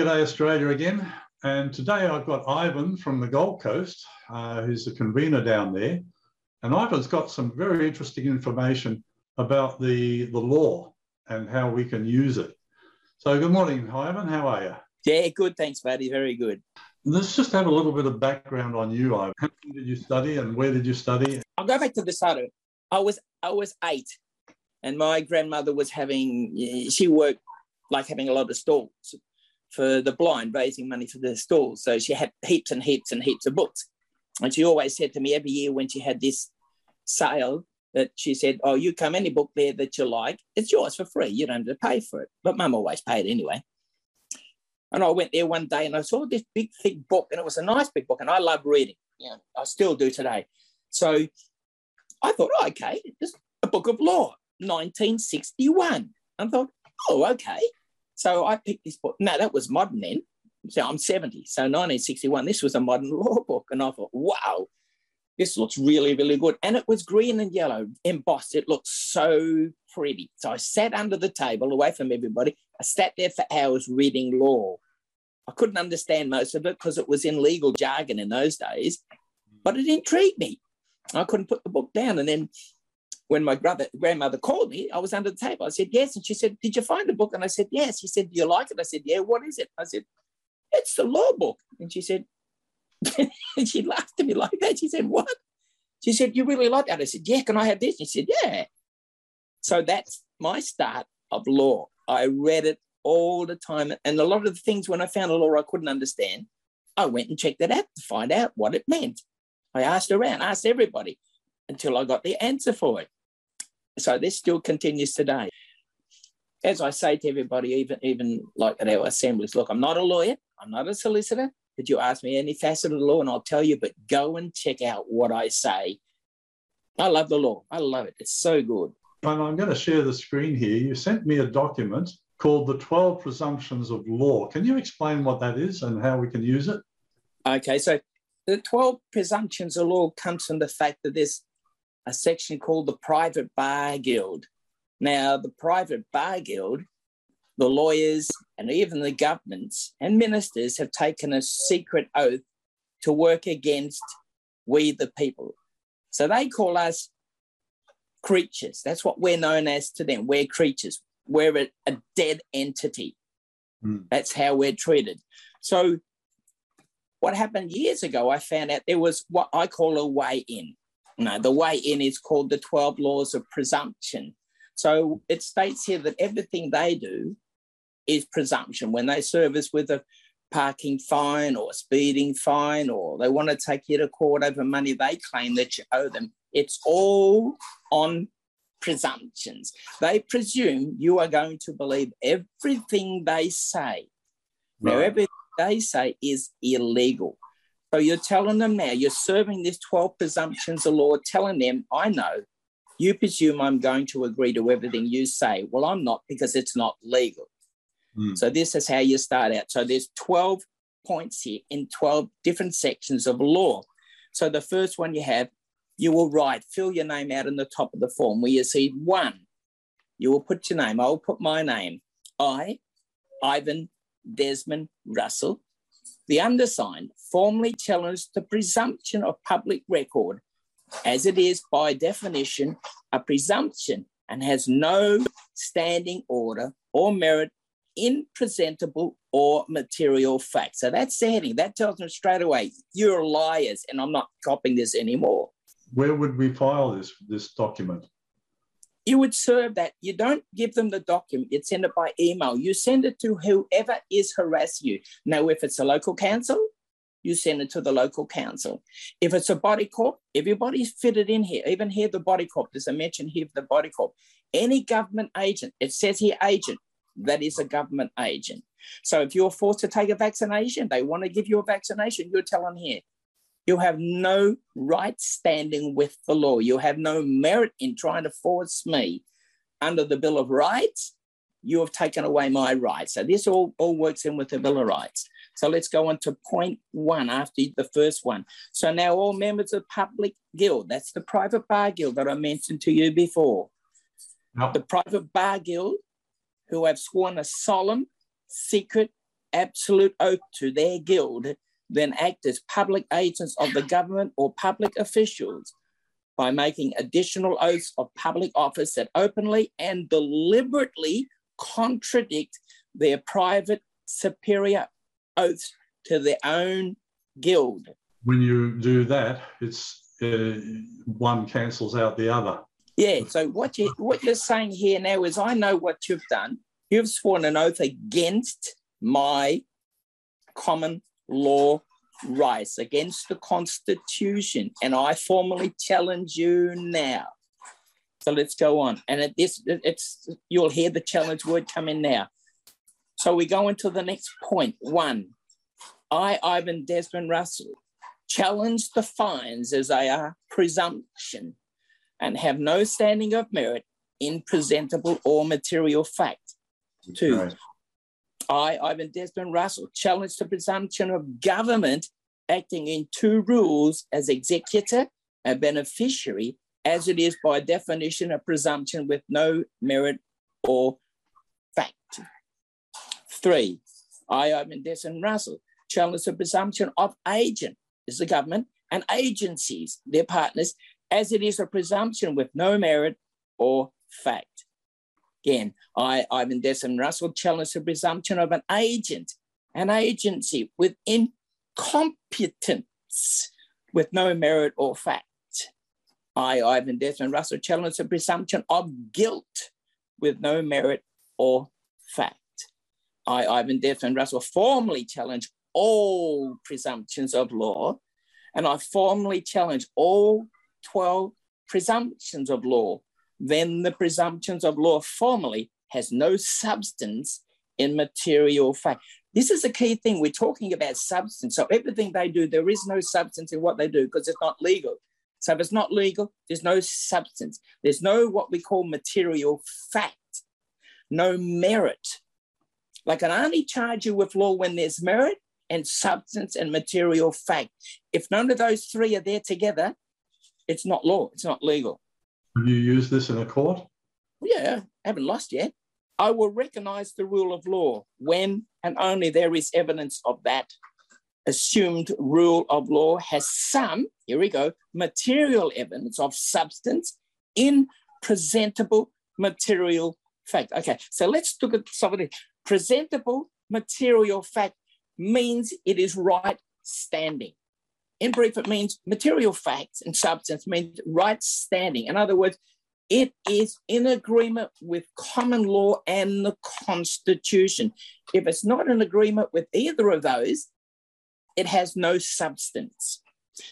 G'day Australia again. And today I've got Ivan from the Gold Coast, uh, who's the convener down there. And Ivan's got some very interesting information about the, the law and how we can use it. So good morning, Ivan. How are you? Yeah, good. Thanks, buddy. Very good. Let's just have a little bit of background on you, Ivan. How did you study and where did you study? I'll go back to the start. I was I was eight, and my grandmother was having. She worked like having a lot of stalls for the blind, raising money for the stalls. So she had heaps and heaps and heaps of books, and she always said to me every year when she had this sale that she said, "Oh, you come any book there that you like, it's yours for free. You don't have to pay for it." But Mum always paid anyway. And I went there one day and I saw this big, thick book, and it was a nice big book, and I love reading. You know, I still do today. So I thought, oh, okay, it's a book of law, 1961. I thought, oh, okay. So I picked this book. No, that was modern then. So I'm 70. So 1961, this was a modern law book. And I thought, wow, this looks really, really good. And it was green and yellow embossed. It looked so pretty. So I sat under the table away from everybody. I sat there for hours reading law. I couldn't understand most of it because it was in legal jargon in those days, but it intrigued me. I couldn't put the book down. And then when my brother, grandmother called me, I was under the table. I said, yes. And she said, did you find the book? And I said, yes. She said, do you like it? I said, yeah. What is it? I said, it's the law book. And she said, and she laughed at me like that. She said, What? She said, You really like that? I said, Yeah, can I have this? She said, Yeah. So that's my start of law. I read it all the time. And a lot of the things when I found a law I couldn't understand, I went and checked it out to find out what it meant. I asked around, asked everybody until I got the answer for it. So this still continues today. As I say to everybody, even, even like at our assemblies, look, I'm not a lawyer, I'm not a solicitor, could you ask me any facet of the law and I'll tell you, but go and check out what I say. I love the law. I love it. It's so good. And I'm going to share the screen here. You sent me a document called the 12 Presumptions of Law. Can you explain what that is and how we can use it? Okay, so the 12 Presumptions of Law comes from the fact that there's a section called the Private Bar Guild. Now, the Private Bar Guild the lawyers and even the governments and ministers have taken a secret oath to work against we the people. So they call us creatures. That's what we're known as to them. We're creatures. We're a, a dead entity. Mm. That's how we're treated. So what happened years ago, I found out there was what I call a way in. No, the way in is called the 12 laws of presumption. So it states here that everything they do is presumption. When they serve us with a parking fine or a speeding fine, or they want to take you to court over money they claim that you owe them, it's all on presumptions. They presume you are going to believe everything they say. Right. Now, everything they say is illegal. So you're telling them now, you're serving this 12 presumptions of law, telling them, I know, you presume I'm going to agree to everything you say. Well, I'm not because it's not legal. Mm. So this is how you start out. So there's 12 points here in 12 different sections of law. So the first one you have, you will write, fill your name out in the top of the form where you see one. You will put your name. I will put my name. I, Ivan Desmond Russell, the undersigned, formally challenge the presumption of public record, as it is by definition a presumption and has no standing order or merit in presentable or material fact. So that's the heading. That tells them straight away, you're liars, and I'm not copying this anymore. Where would we file this this document? You would serve that. You don't give them the document, you send it by email. You send it to whoever is harassing you. Now, if it's a local council, you send it to the local council. If it's a body corp, everybody's fitted in here. Even here, the body corp, there's a mention here of the body corp. Any government agent, it says here agent, that is a government agent. So if you're forced to take a vaccination, they want to give you a vaccination, you're telling here, you have no right standing with the law. You have no merit in trying to force me under the Bill of Rights. You have taken away my rights. So this all, all works in with the Bill of Rights. So let's go on to point one after the first one. So now all members of public guild, that's the private bar guild that I mentioned to you before. The private bar guild who have sworn a solemn, secret, absolute oath to their guild, then act as public agents of the government or public officials by making additional oaths of public office that openly and deliberately contradict their private superior oaths to their own guild. When you do that, it's uh, one cancels out the other. Yeah. So what you what you're saying here now is, I know what you've done. You've sworn an oath against my common law rights, against the Constitution, and I formally challenge you now. So let's go on. And at this, it's you'll hear the challenge word come in now. So we go into the next point. One, I, Ivan Desmond Russell, challenge the fines as they are presumption and have no standing of merit in presentable or material fact. Two. I, Ivan Desmond Russell, challenge the presumption of government acting in two rules as executor and beneficiary, as it is by definition a presumption with no merit or fact. Three, I, Ivan Desmond Russell, challenge the presumption of agent, is the government, and agencies, their partners, as it is a presumption with no merit or fact. Again, I, Ivan Desmond Russell challenged the presumption of an agent, an agency with incompetence with no merit or fact. I, Ivan Desmond Russell, challenged the presumption of guilt with no merit or fact. I, Ivan Desmond Russell, formally challenged all presumptions of law, and I formally challenge all 12 presumptions of law, then the presumptions of law formally has no substance in material fact. This is a key thing. We're talking about substance. So everything they do, there is no substance in what they do because it's not legal. So if it's not legal, there's no substance. There's no what we call material fact, no merit. Like can only charge you with law when there's merit and substance and material fact. If none of those three are there together, it's not law, it's not legal. You used this in a court? Yeah, I haven't lost yet. I will recognize the rule of law when and only there is evidence of that assumed rule of law has some, here we go, material evidence of substance in presentable material fact. Okay, so let's look at some of the presentable material fact means it is right standing. In brief, it means material facts and substance means right standing. In other words, it is in agreement with common law and the Constitution. If it's not in agreement with either of those, it has no substance.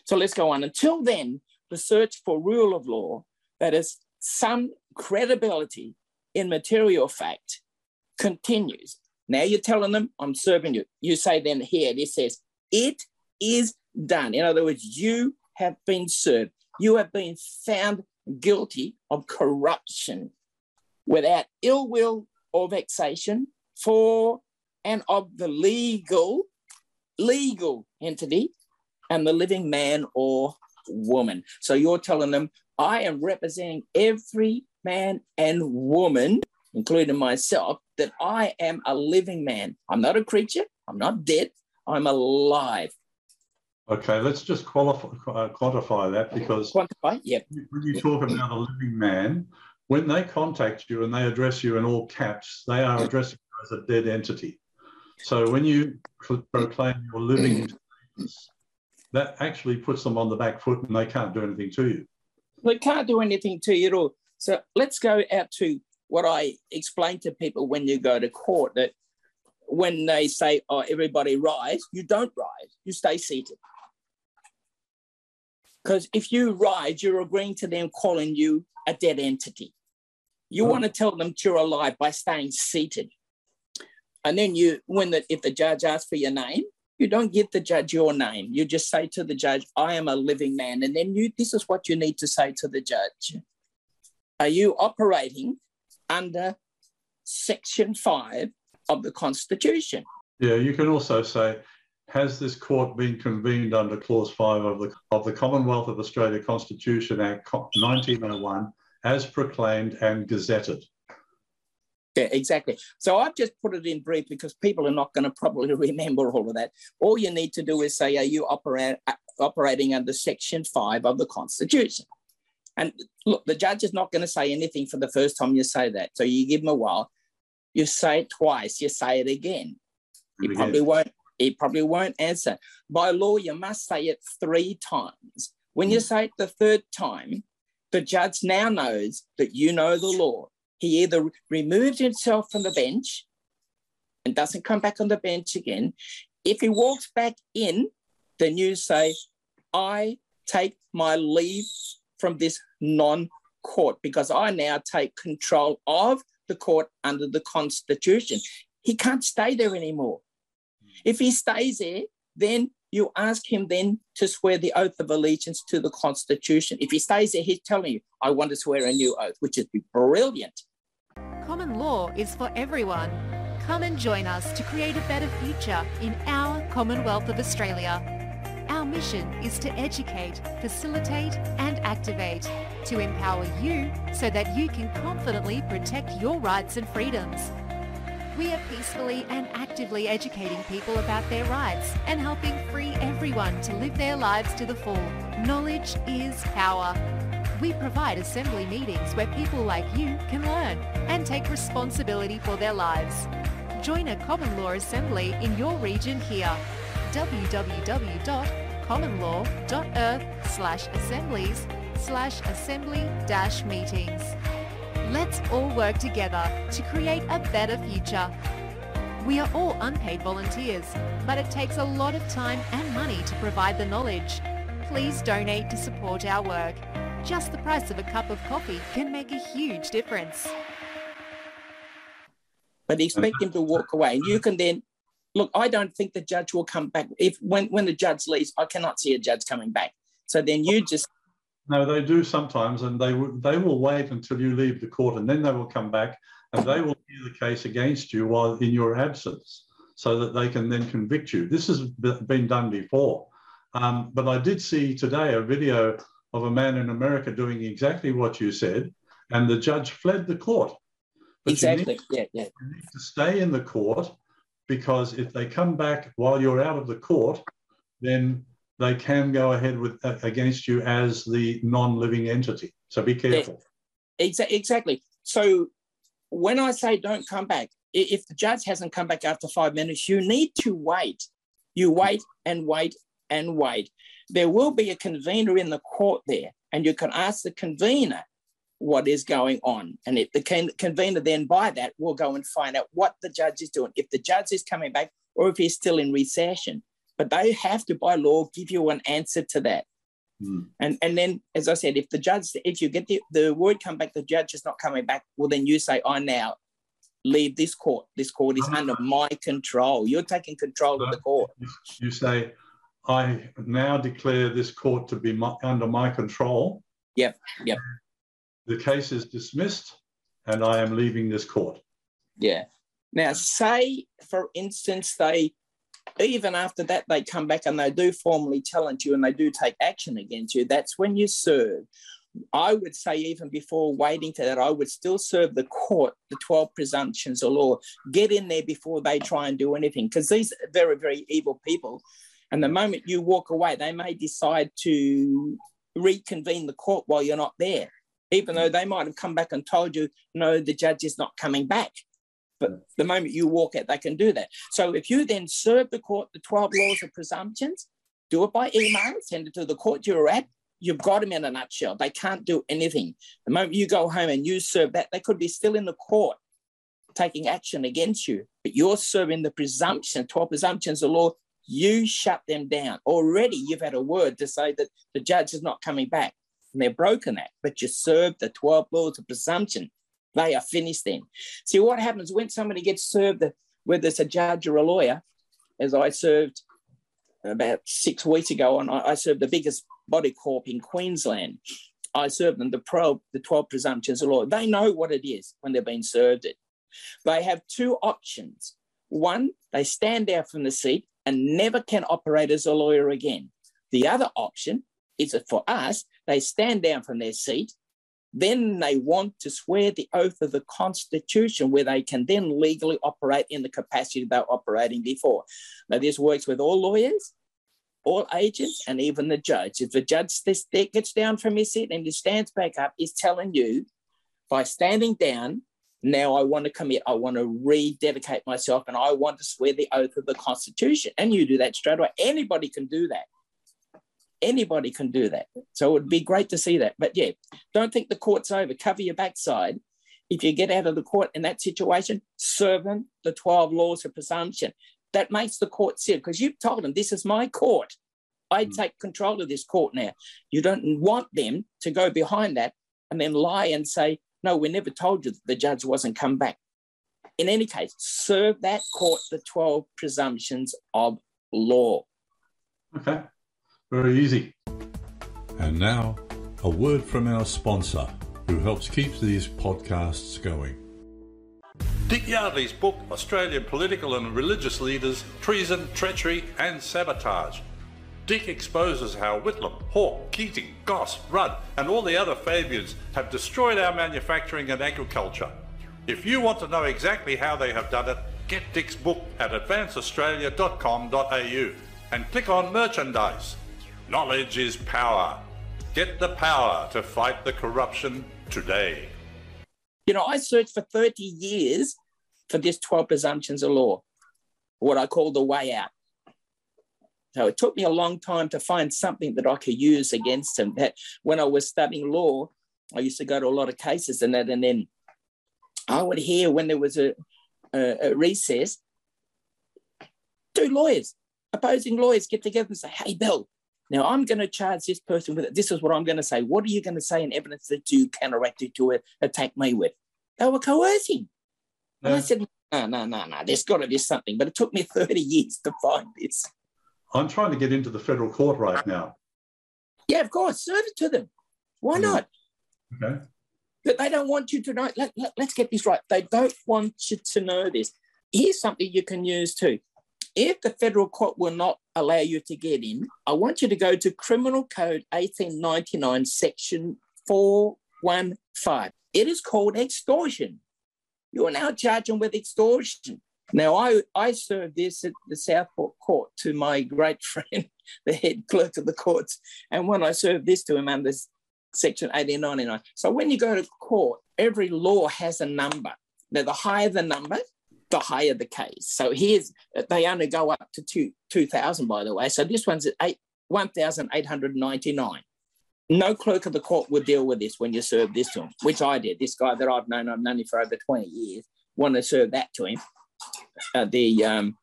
So let's go on. Until then, the search for rule of law that is some credibility in material fact continues. Now you're telling them, I'm serving you. You say then here, this says, it is done. In other words, you have been served. You have been found guilty of corruption without ill will or vexation for and of the legal, legal entity and the living man or woman. So you're telling them, I am representing every man and woman, including myself, that I am a living man. I'm not a creature. I'm not dead. I'm alive. Okay, let's just qualify, uh, quantify that because quantify, yeah. When you talk about a living man, when they contact you and they address you in all caps, they are addressing you as a dead entity. So when you proclaim your living status, that actually puts them on the back foot and they can't do anything to you. They can't do anything to you at all. So let's go out to what I explain to people when you go to court that when they say, oh, everybody rise, you don't rise, you stay seated. Because if you rise, you're agreeing to them calling you a dead entity. You oh. want to tell them you're alive by staying seated. And then you, when the, if the judge asks for your name, you don't give the judge your name. You just say to the judge, I am a living man. And then you, this is what you need to say to the judge. Are you operating under section five of the Constitution? Yeah, you can also say, has this court been convened under Clause 5 of the, of the Commonwealth of Australia Constitution Act 1901 as proclaimed and gazetted? Yeah, exactly. So I've just put it in brief because people are not going to probably remember all of that. All you need to do is say, are you operate, uh, operating under Section 5 of the Constitution? And look, the judge is not going to say anything for the first time you say that. So you give him a while. You say it twice, you say it again. You probably won't. He probably won't answer. By law, you must say it three times. When you hmm. say it the third time, the judge now knows that you know the law. He either removes himself from the bench and doesn't come back on the bench again. If he walks back in, then you say, I take my leave from this non court because I now take control of the court under the Constitution. He can't stay there anymore. If he stays there, then you ask him then to swear the oath of allegiance to the Constitution. If he stays there, he's telling you, I want to swear a new oath, which is be brilliant. Common law is for everyone. Come and join us to create a better future in our Commonwealth of Australia. Our mission is to educate, facilitate and activate, to empower you so that you can confidently protect your rights and freedoms. We are peacefully and actively educating people about their rights and helping free everyone to live their lives to the full. Knowledge is power. We provide assembly meetings where people like you can learn and take responsibility for their lives. Join a common law assembly in your region here. www.commonlaw.earth slash assemblies slash assembly dash meetings. Let's all work together to create a better future. We are all unpaid volunteers, but it takes a lot of time and money to provide the knowledge. Please donate to support our work. Just the price of a cup of coffee can make a huge difference. But expect him to walk away. You can then look, I don't think the judge will come back. If when, when the judge leaves, I cannot see a judge coming back. So then you just no, they do sometimes, and they will they will wait until you leave the court, and then they will come back and they will hear the case against you while in your absence, so that they can then convict you. This has been done before, um, but I did see today a video of a man in America doing exactly what you said, and the judge fled the court. But exactly. Need, yeah, yeah. You need to stay in the court because if they come back while you're out of the court, then they can go ahead with uh, against you as the non-living entity. So be careful. Exactly. So when I say don't come back, if the judge hasn't come back after five minutes, you need to wait. You wait and wait and wait. There will be a convener in the court there, and you can ask the convener what is going on. And if the convener then by that will go and find out what the judge is doing, if the judge is coming back or if he's still in recession but they have to by law give you an answer to that. Mm. and and then as i said if the judge if you get the, the word come back the judge is not coming back well then you say i now leave this court. This court is under my control. You're taking control of the court. You say i now declare this court to be my, under my control. Yep yep. The case is dismissed and i am leaving this court. Yeah. Now say for instance they even after that, they come back and they do formally challenge you and they do take action against you. That's when you serve. I would say, even before waiting to that, I would still serve the court, the 12 presumptions of law. Get in there before they try and do anything, because these are very, very evil people. And the moment you walk away, they may decide to reconvene the court while you're not there, even though they might have come back and told you, no, the judge is not coming back. But the moment you walk out, they can do that. So if you then serve the court the 12 laws of presumptions, do it by email, send it to the court you're at, you've got them in a nutshell. They can't do anything. The moment you go home and you serve that, they could be still in the court taking action against you, but you're serving the presumption, 12 presumptions of law, you shut them down. Already you've had a word to say that the judge is not coming back and they're broken that, but you serve the 12 laws of presumption. They are finished then. See what happens when somebody gets served, whether it's a judge or a lawyer, as I served about six weeks ago, and I served the biggest body corp in Queensland. I served them the, the 12 presumptions of law. They know what it is when they're being served it. They have two options. One, they stand down from the seat and never can operate as a lawyer again. The other option is that for us, they stand down from their seat Then they want to swear the oath of the Constitution, where they can then legally operate in the capacity they were operating before. Now, this works with all lawyers, all agents, and even the judge. If the judge gets down from his seat and he stands back up, he's telling you by standing down, now I want to commit, I want to rededicate myself, and I want to swear the oath of the Constitution. And you do that straight away. Anybody can do that. Anybody can do that. So it would be great to see that. But yeah, don't think the court's over. Cover your backside. If you get out of the court in that situation, serve them the 12 laws of presumption. That makes the court sit because you've told them this is my court. I mm. take control of this court now. You don't want them to go behind that and then lie and say, no, we never told you that the judge wasn't come back. In any case, serve that court the 12 presumptions of law. Okay, very easy. And now, a word from our sponsor who helps keep these podcasts going. Dick Yardley's book, Australian Political and Religious Leaders Treason, Treachery and Sabotage Dick exposes how Whitlam, Hawke, Keating, Goss, Rudd, and all the other Fabians have destroyed our manufacturing and agriculture. If you want to know exactly how they have done it, get Dick's book at advanceaustralia.com.au and click on merchandise. Knowledge is power. Get the power to fight the corruption today. You know, I searched for 30 years for this 12 presumptions of law, what I call the way out. So it took me a long time to find something that I could use against him. That when I was studying law, I used to go to a lot of cases and that, and then I would hear when there was a, a, a recess, two lawyers, opposing lawyers get together and say, "Hey, Bill, now I'm going to charge this person with it. This is what I'm going to say. What are you going to say in evidence that you counteracted to attack me with?" They were coercing. And I said, no, no, no, no, there's got to be something. But it took me 30 years to find this. I'm trying to get into the federal court right now. Yeah, of course. Serve it to them. Why mm. not? Okay. But they don't want you to know. Let, let, let's get this right. They don't want you to know this. Here's something you can use too. If the federal court will not allow you to get in, I want you to go to Criminal Code 1899, Section 415. It is called extortion. You are now charging with extortion. Now, I, I served this at the Southport Court to my great friend, the head clerk of the courts. And when I served this to him under Section 1899. So when you go to court, every law has a number. Now, the higher the number, the higher the case. So here's, they only go up to two, 2,000, by the way. So this one's at eight, 1,899. No clerk of the court would deal with this when you serve this to him, which I did. This guy that I've known, I've known him for over 20 years, want to serve that to him uh, the um,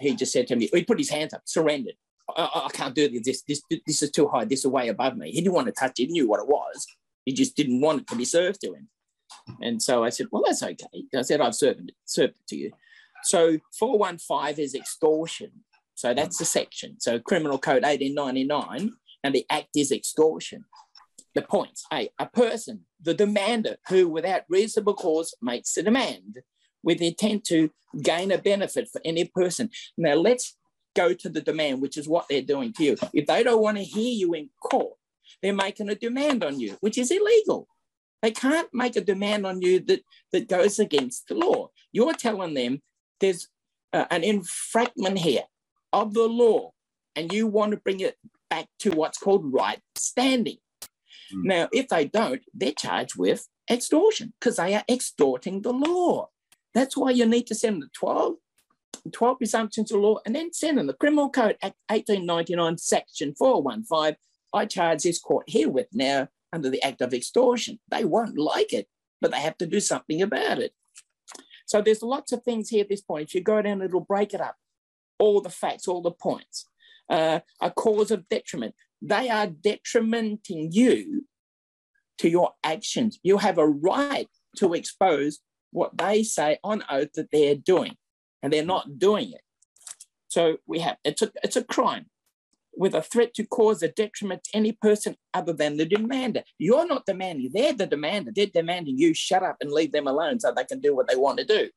he just said to me, he put his hands up, surrendered. I, I, can't do this. This this is too high. This is way above me. He didn't want to touch it. He knew what it was. He just didn't want it to be served to him. And so I said, well, that's okay. I said, I've served it, served it to you. So 415 is extortion. So that's the section. So Criminal Code 1899, and the act is extortion. The points, A, a person, the demander, who without reasonable cause makes a demand with intent to gain a benefit for any person. Now, let's go to the demand, which is what they're doing to you. If they don't want to hear you in court, they're making a demand on you, which is illegal. They can't make a demand on you that, that goes against the law. You're telling them there's uh, an infringement here of the law, and you want to bring it back to what's called right standing. Mm. Now, if they don't, they're charged with extortion because they are extorting the law. That's why you need to send the 12, 12 presumptions of law and then send them the Criminal Code Act 1899, Section 415. I charge this court herewith now under the Act of Extortion. They won't like it, but they have to do something about it. So there's lots of things here at this point. If you go down, it'll break it up. All the facts, all the points. Uh, a cause of detriment. They are detrimenting you to your actions. You have a right to expose what they say on oath that they're doing, and they're not doing it. So we have it's a it's a crime with a threat to cause a detriment to any person other than the demander. You're not demanding, they're the demander. They're demanding you shut up and leave them alone so they can do what they want to do.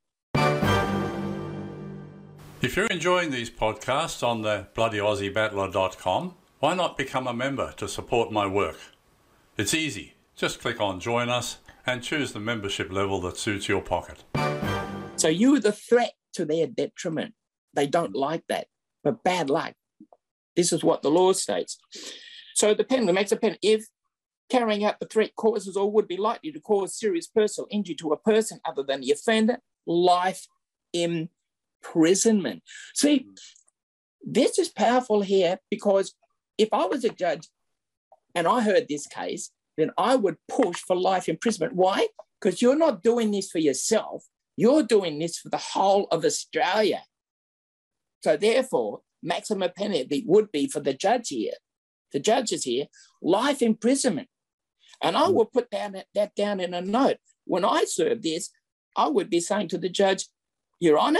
If you're enjoying these podcasts on the bloodyaussiebattler.com, why not become a member to support my work? It's easy Just click on Join Us and choose the membership level that suits your pocket. So you're the threat to their detriment. They don't like that, but bad luck. This is what the law states. So the penalty makes a penalty if carrying out the threat causes or would be likely to cause serious personal injury to a person other than the offender, life imprisonment. See, this is powerful here because if I was a judge and I heard this case, then I would push for life imprisonment. Why? Because you're not doing this for yourself, you're doing this for the whole of Australia. So, therefore, maximum penalty would be for the judge here, the judges here, life imprisonment. And I mm. will put down that, that down in a note. When I serve this, I would be saying to the judge, Your Honour,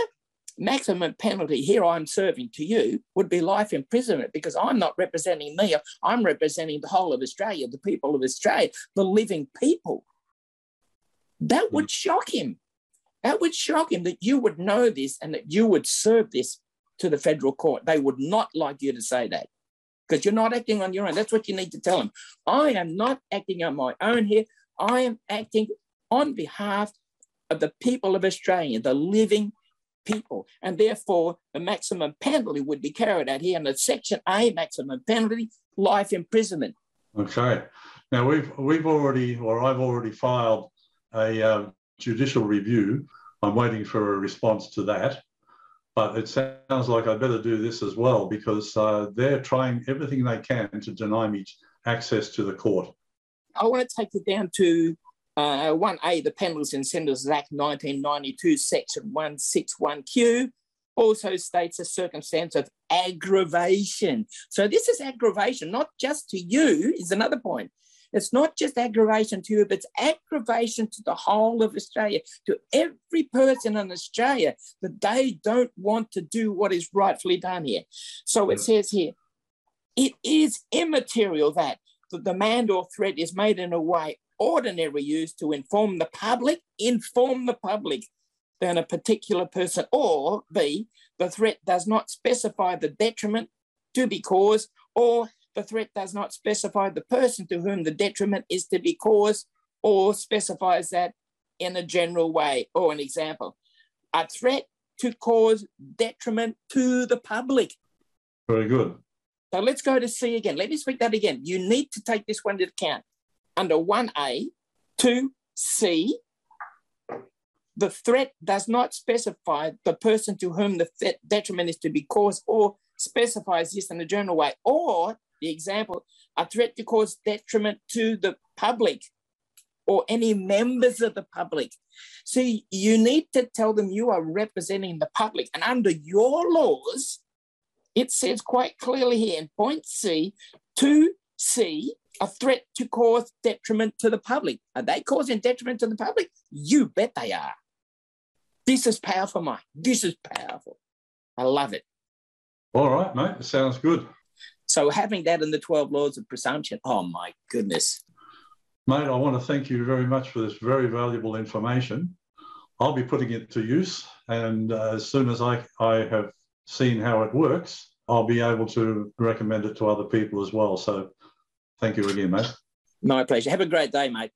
maximum penalty here I'm serving to you would be life imprisonment because I'm not representing me. I'm representing the whole of Australia, the people of Australia, the living people. That would mm. shock him. That would shock him that you would know this and that you would serve this to the federal court. They would not like you to say that because you're not acting on your own. That's what you need to tell them. I am not acting on my own here. I am acting on behalf of the people of Australia, the living people. And therefore, the maximum penalty would be carried out here under Section A, maximum penalty, life imprisonment. Okay. Now, we've, we've already, or I've already filed a uh, judicial review. I'm waiting for a response to that. It sounds like I better do this as well because uh, they're trying everything they can to deny me access to the court. I want to take it down to uh, 1A, the Penalties and Sentences Act 1992, Section 161Q, also states a circumstance of aggravation. So this is aggravation, not just to you, is another point. It's not just aggravation to you, but it's aggravation to the whole of Australia, to every person in Australia that they don't want to do what is rightfully done here. So it hmm. says here, it is immaterial that the demand or threat is made in a way ordinary used to inform the public, inform the public than a particular person, or B, the threat does not specify the detriment to be caused, or the threat does not specify the person to whom the detriment is to be caused, or specifies that in a general way. Or an example, a threat to cause detriment to the public. Very good. So let's go to C again. Let me speak that again. You need to take this one into account under 1A, 2C, the threat does not specify the person to whom the detriment is to be caused or specifies this in a general way, or the example, a threat to cause detriment to the public or any members of the public. See, you need to tell them you are representing the public. And under your laws, it says quite clearly here in point C, 2C, a threat to cause detriment to the public. Are they causing detriment to the public? You bet they are. This is powerful, Mike. This is powerful. I love it. All right, mate. Sounds good. So having that in the 12 laws of presumption, oh my goodness. Mate, I want to thank you very much for this very valuable information. I'll be putting it to use, and uh, as soon as I, I have seen how it works, I'll be able to recommend it to other people as well. So Thank you again, mate. My pleasure. Have a great day, mate.